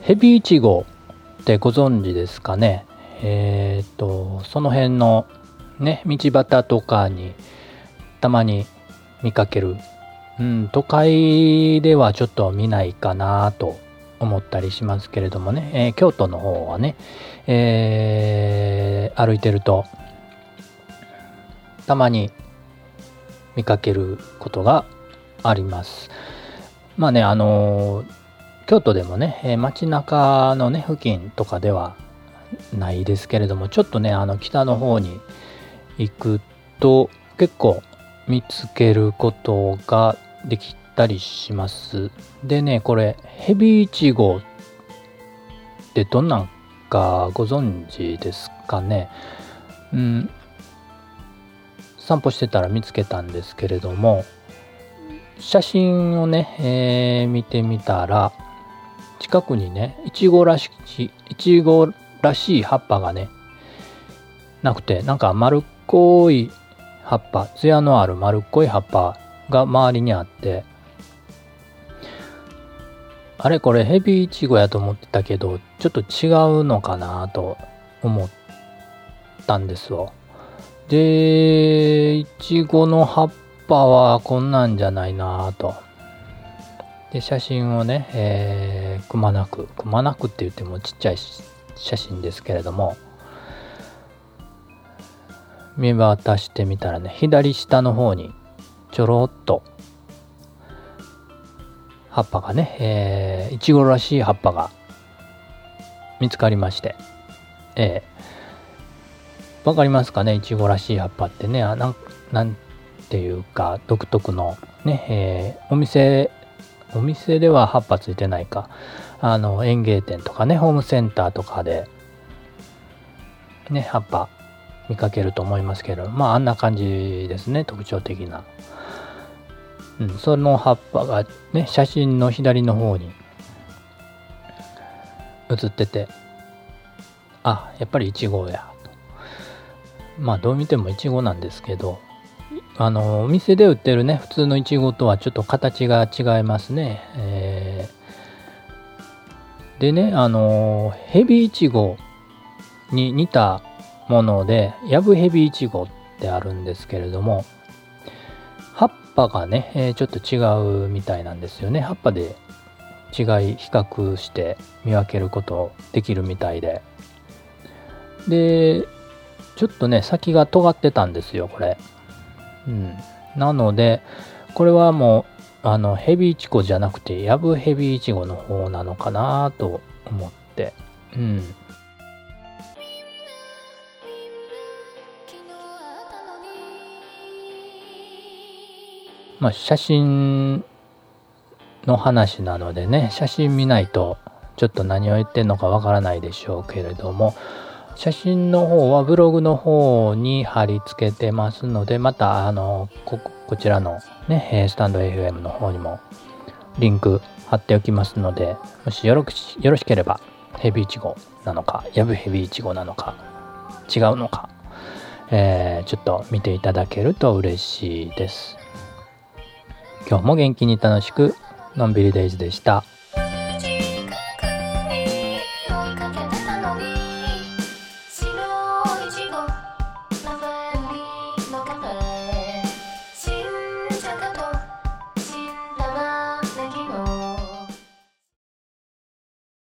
ヘビイチゴってご存知ですかね？えっ、とその辺のね道端とかにたまに見かける、うん、都会ではちょっと見ないかなと思ったりしますけれどもね、えー、京都の方はね、えー、歩いてるとたまに見かけることがあります。まあね、あの、京都でもね、えー、街中のね、付近とかではないですけれども、ちょっとね、あの北の方に行くと結構見つけることができたりします。でね、これ、ヘビイチゴってどんなんかご存知ですかね？うん、散歩してたら見つけたんですけれども写真をね、えー、見てみたら近くにねいちごらしいいちごらしい葉っぱがねなくてなんか丸っこい葉っぱ艶のある丸っこい葉っぱが周りにあってあれこれヘビイチゴやと思ってたけどちょっと違うのかなと思ったんですよで、いちごの葉っぱぱはこんなんじゃないなと。で、写真をね、えー、くまなく、くまなくって言ってもちっちゃい写真ですけれども、見渡してみたらね、左下の方にちょろっと葉っぱがね、えー、いちごらしい葉っぱが見つかりまして、えー、わかりますかねいちごらしい葉っぱってねなんなんていうか独特のね、えー、お店お店では葉っぱついてないか。あの園芸店とかねホームセンターとかでね葉っぱ見かけると思いますけどまああんな感じですね特徴的な、うん、その葉っぱがね写真の左の方に写っててあやっぱりイチゴやまあどう見てもいちごなんですけどあのお店で売ってるね普通のいちごとはちょっと形が違いますね、えー、でねあのヘビイチゴに似たものでヤブヘビイチゴってあるんですけれども葉っぱがね、えー、ちょっと違うみたいなんですよね。葉っぱで違い比較して見分けることできるみたいで。でちょっとね、先が尖ってたんですよ、これ。うん。なので、これはもう、あの、ヘビイチゴじゃなくて、ヤブヘビイチゴの方なのかなと思って。うん。まあ、写真の話なのでね、写真見ないと、ちょっと何を言ってんのかわからないでしょうけれども、写真の方はブログの方に貼り付けてますので、また、あの、こ、こちらのね、スタンド FM の方にもリンク貼っておきますので、もしよろしよろしければ、ヘビイチゴなのか、ヤブヘビイチゴなのか、違うのか、えー、ちょっと見ていただけると嬉しいです。今日も元気に楽しく、のんびりデイズでした。